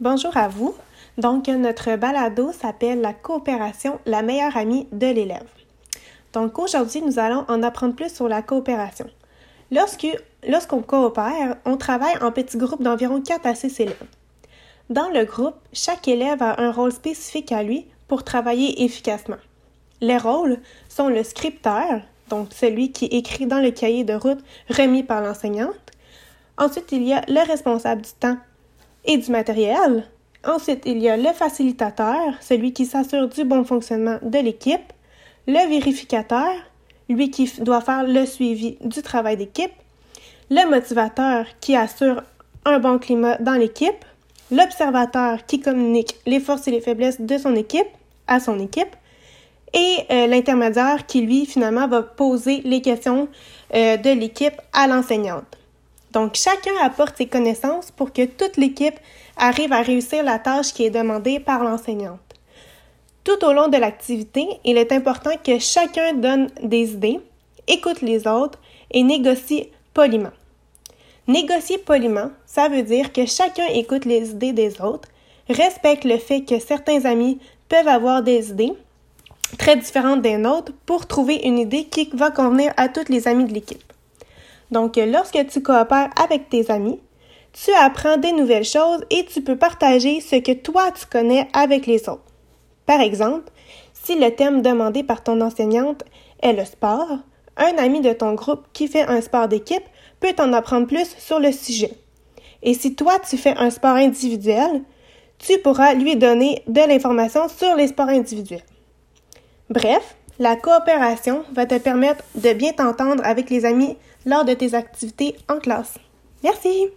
Bonjour à vous. Donc, notre balado s'appelle La coopération, la meilleure amie de l'élève. Donc, aujourd'hui, nous allons en apprendre plus sur la coopération. Lorsqu'on coopère, on travaille en petits groupes d'environ 4 à 6 élèves. Dans le groupe, chaque élève a un rôle spécifique à lui pour travailler efficacement. Les rôles sont le scripteur, donc celui qui écrit dans le cahier de route remis par l'enseignante. Ensuite, il y a le responsable du temps et du matériel. Ensuite, il y a le facilitateur, celui qui s'assure du bon fonctionnement de l'équipe. Le vérificateur, lui qui doit faire le suivi du travail d'équipe. Le motivateur qui assure un bon climat dans l'équipe. L'observateur qui communique les forces et les faiblesses de son équipe à son équipe et euh, l'intermédiaire qui, lui, finalement, va poser les questions euh, de l'équipe à l'enseignante. Donc, chacun apporte ses connaissances pour que toute l'équipe arrive à réussir la tâche qui est demandée par l'enseignante. Tout au long de l'activité, il est important que chacun donne des idées, écoute les autres et négocie poliment. Négocier poliment, ça veut dire que chacun écoute les idées des autres, respecte le fait que certains amis peuvent avoir des idées très différentes des nôtres pour trouver une idée qui va convenir à tous les amis de l'équipe. Donc, lorsque tu coopères avec tes amis, tu apprends des nouvelles choses et tu peux partager ce que toi tu connais avec les autres. Par exemple, si le thème demandé par ton enseignante est le sport, un ami de ton groupe qui fait un sport d'équipe peut t'en apprendre plus sur le sujet. Et si toi tu fais un sport individuel, tu pourras lui donner de l'information sur les sports individuels. Bref, la coopération va te permettre de bien t'entendre avec les amis lors de tes activités en classe. Merci!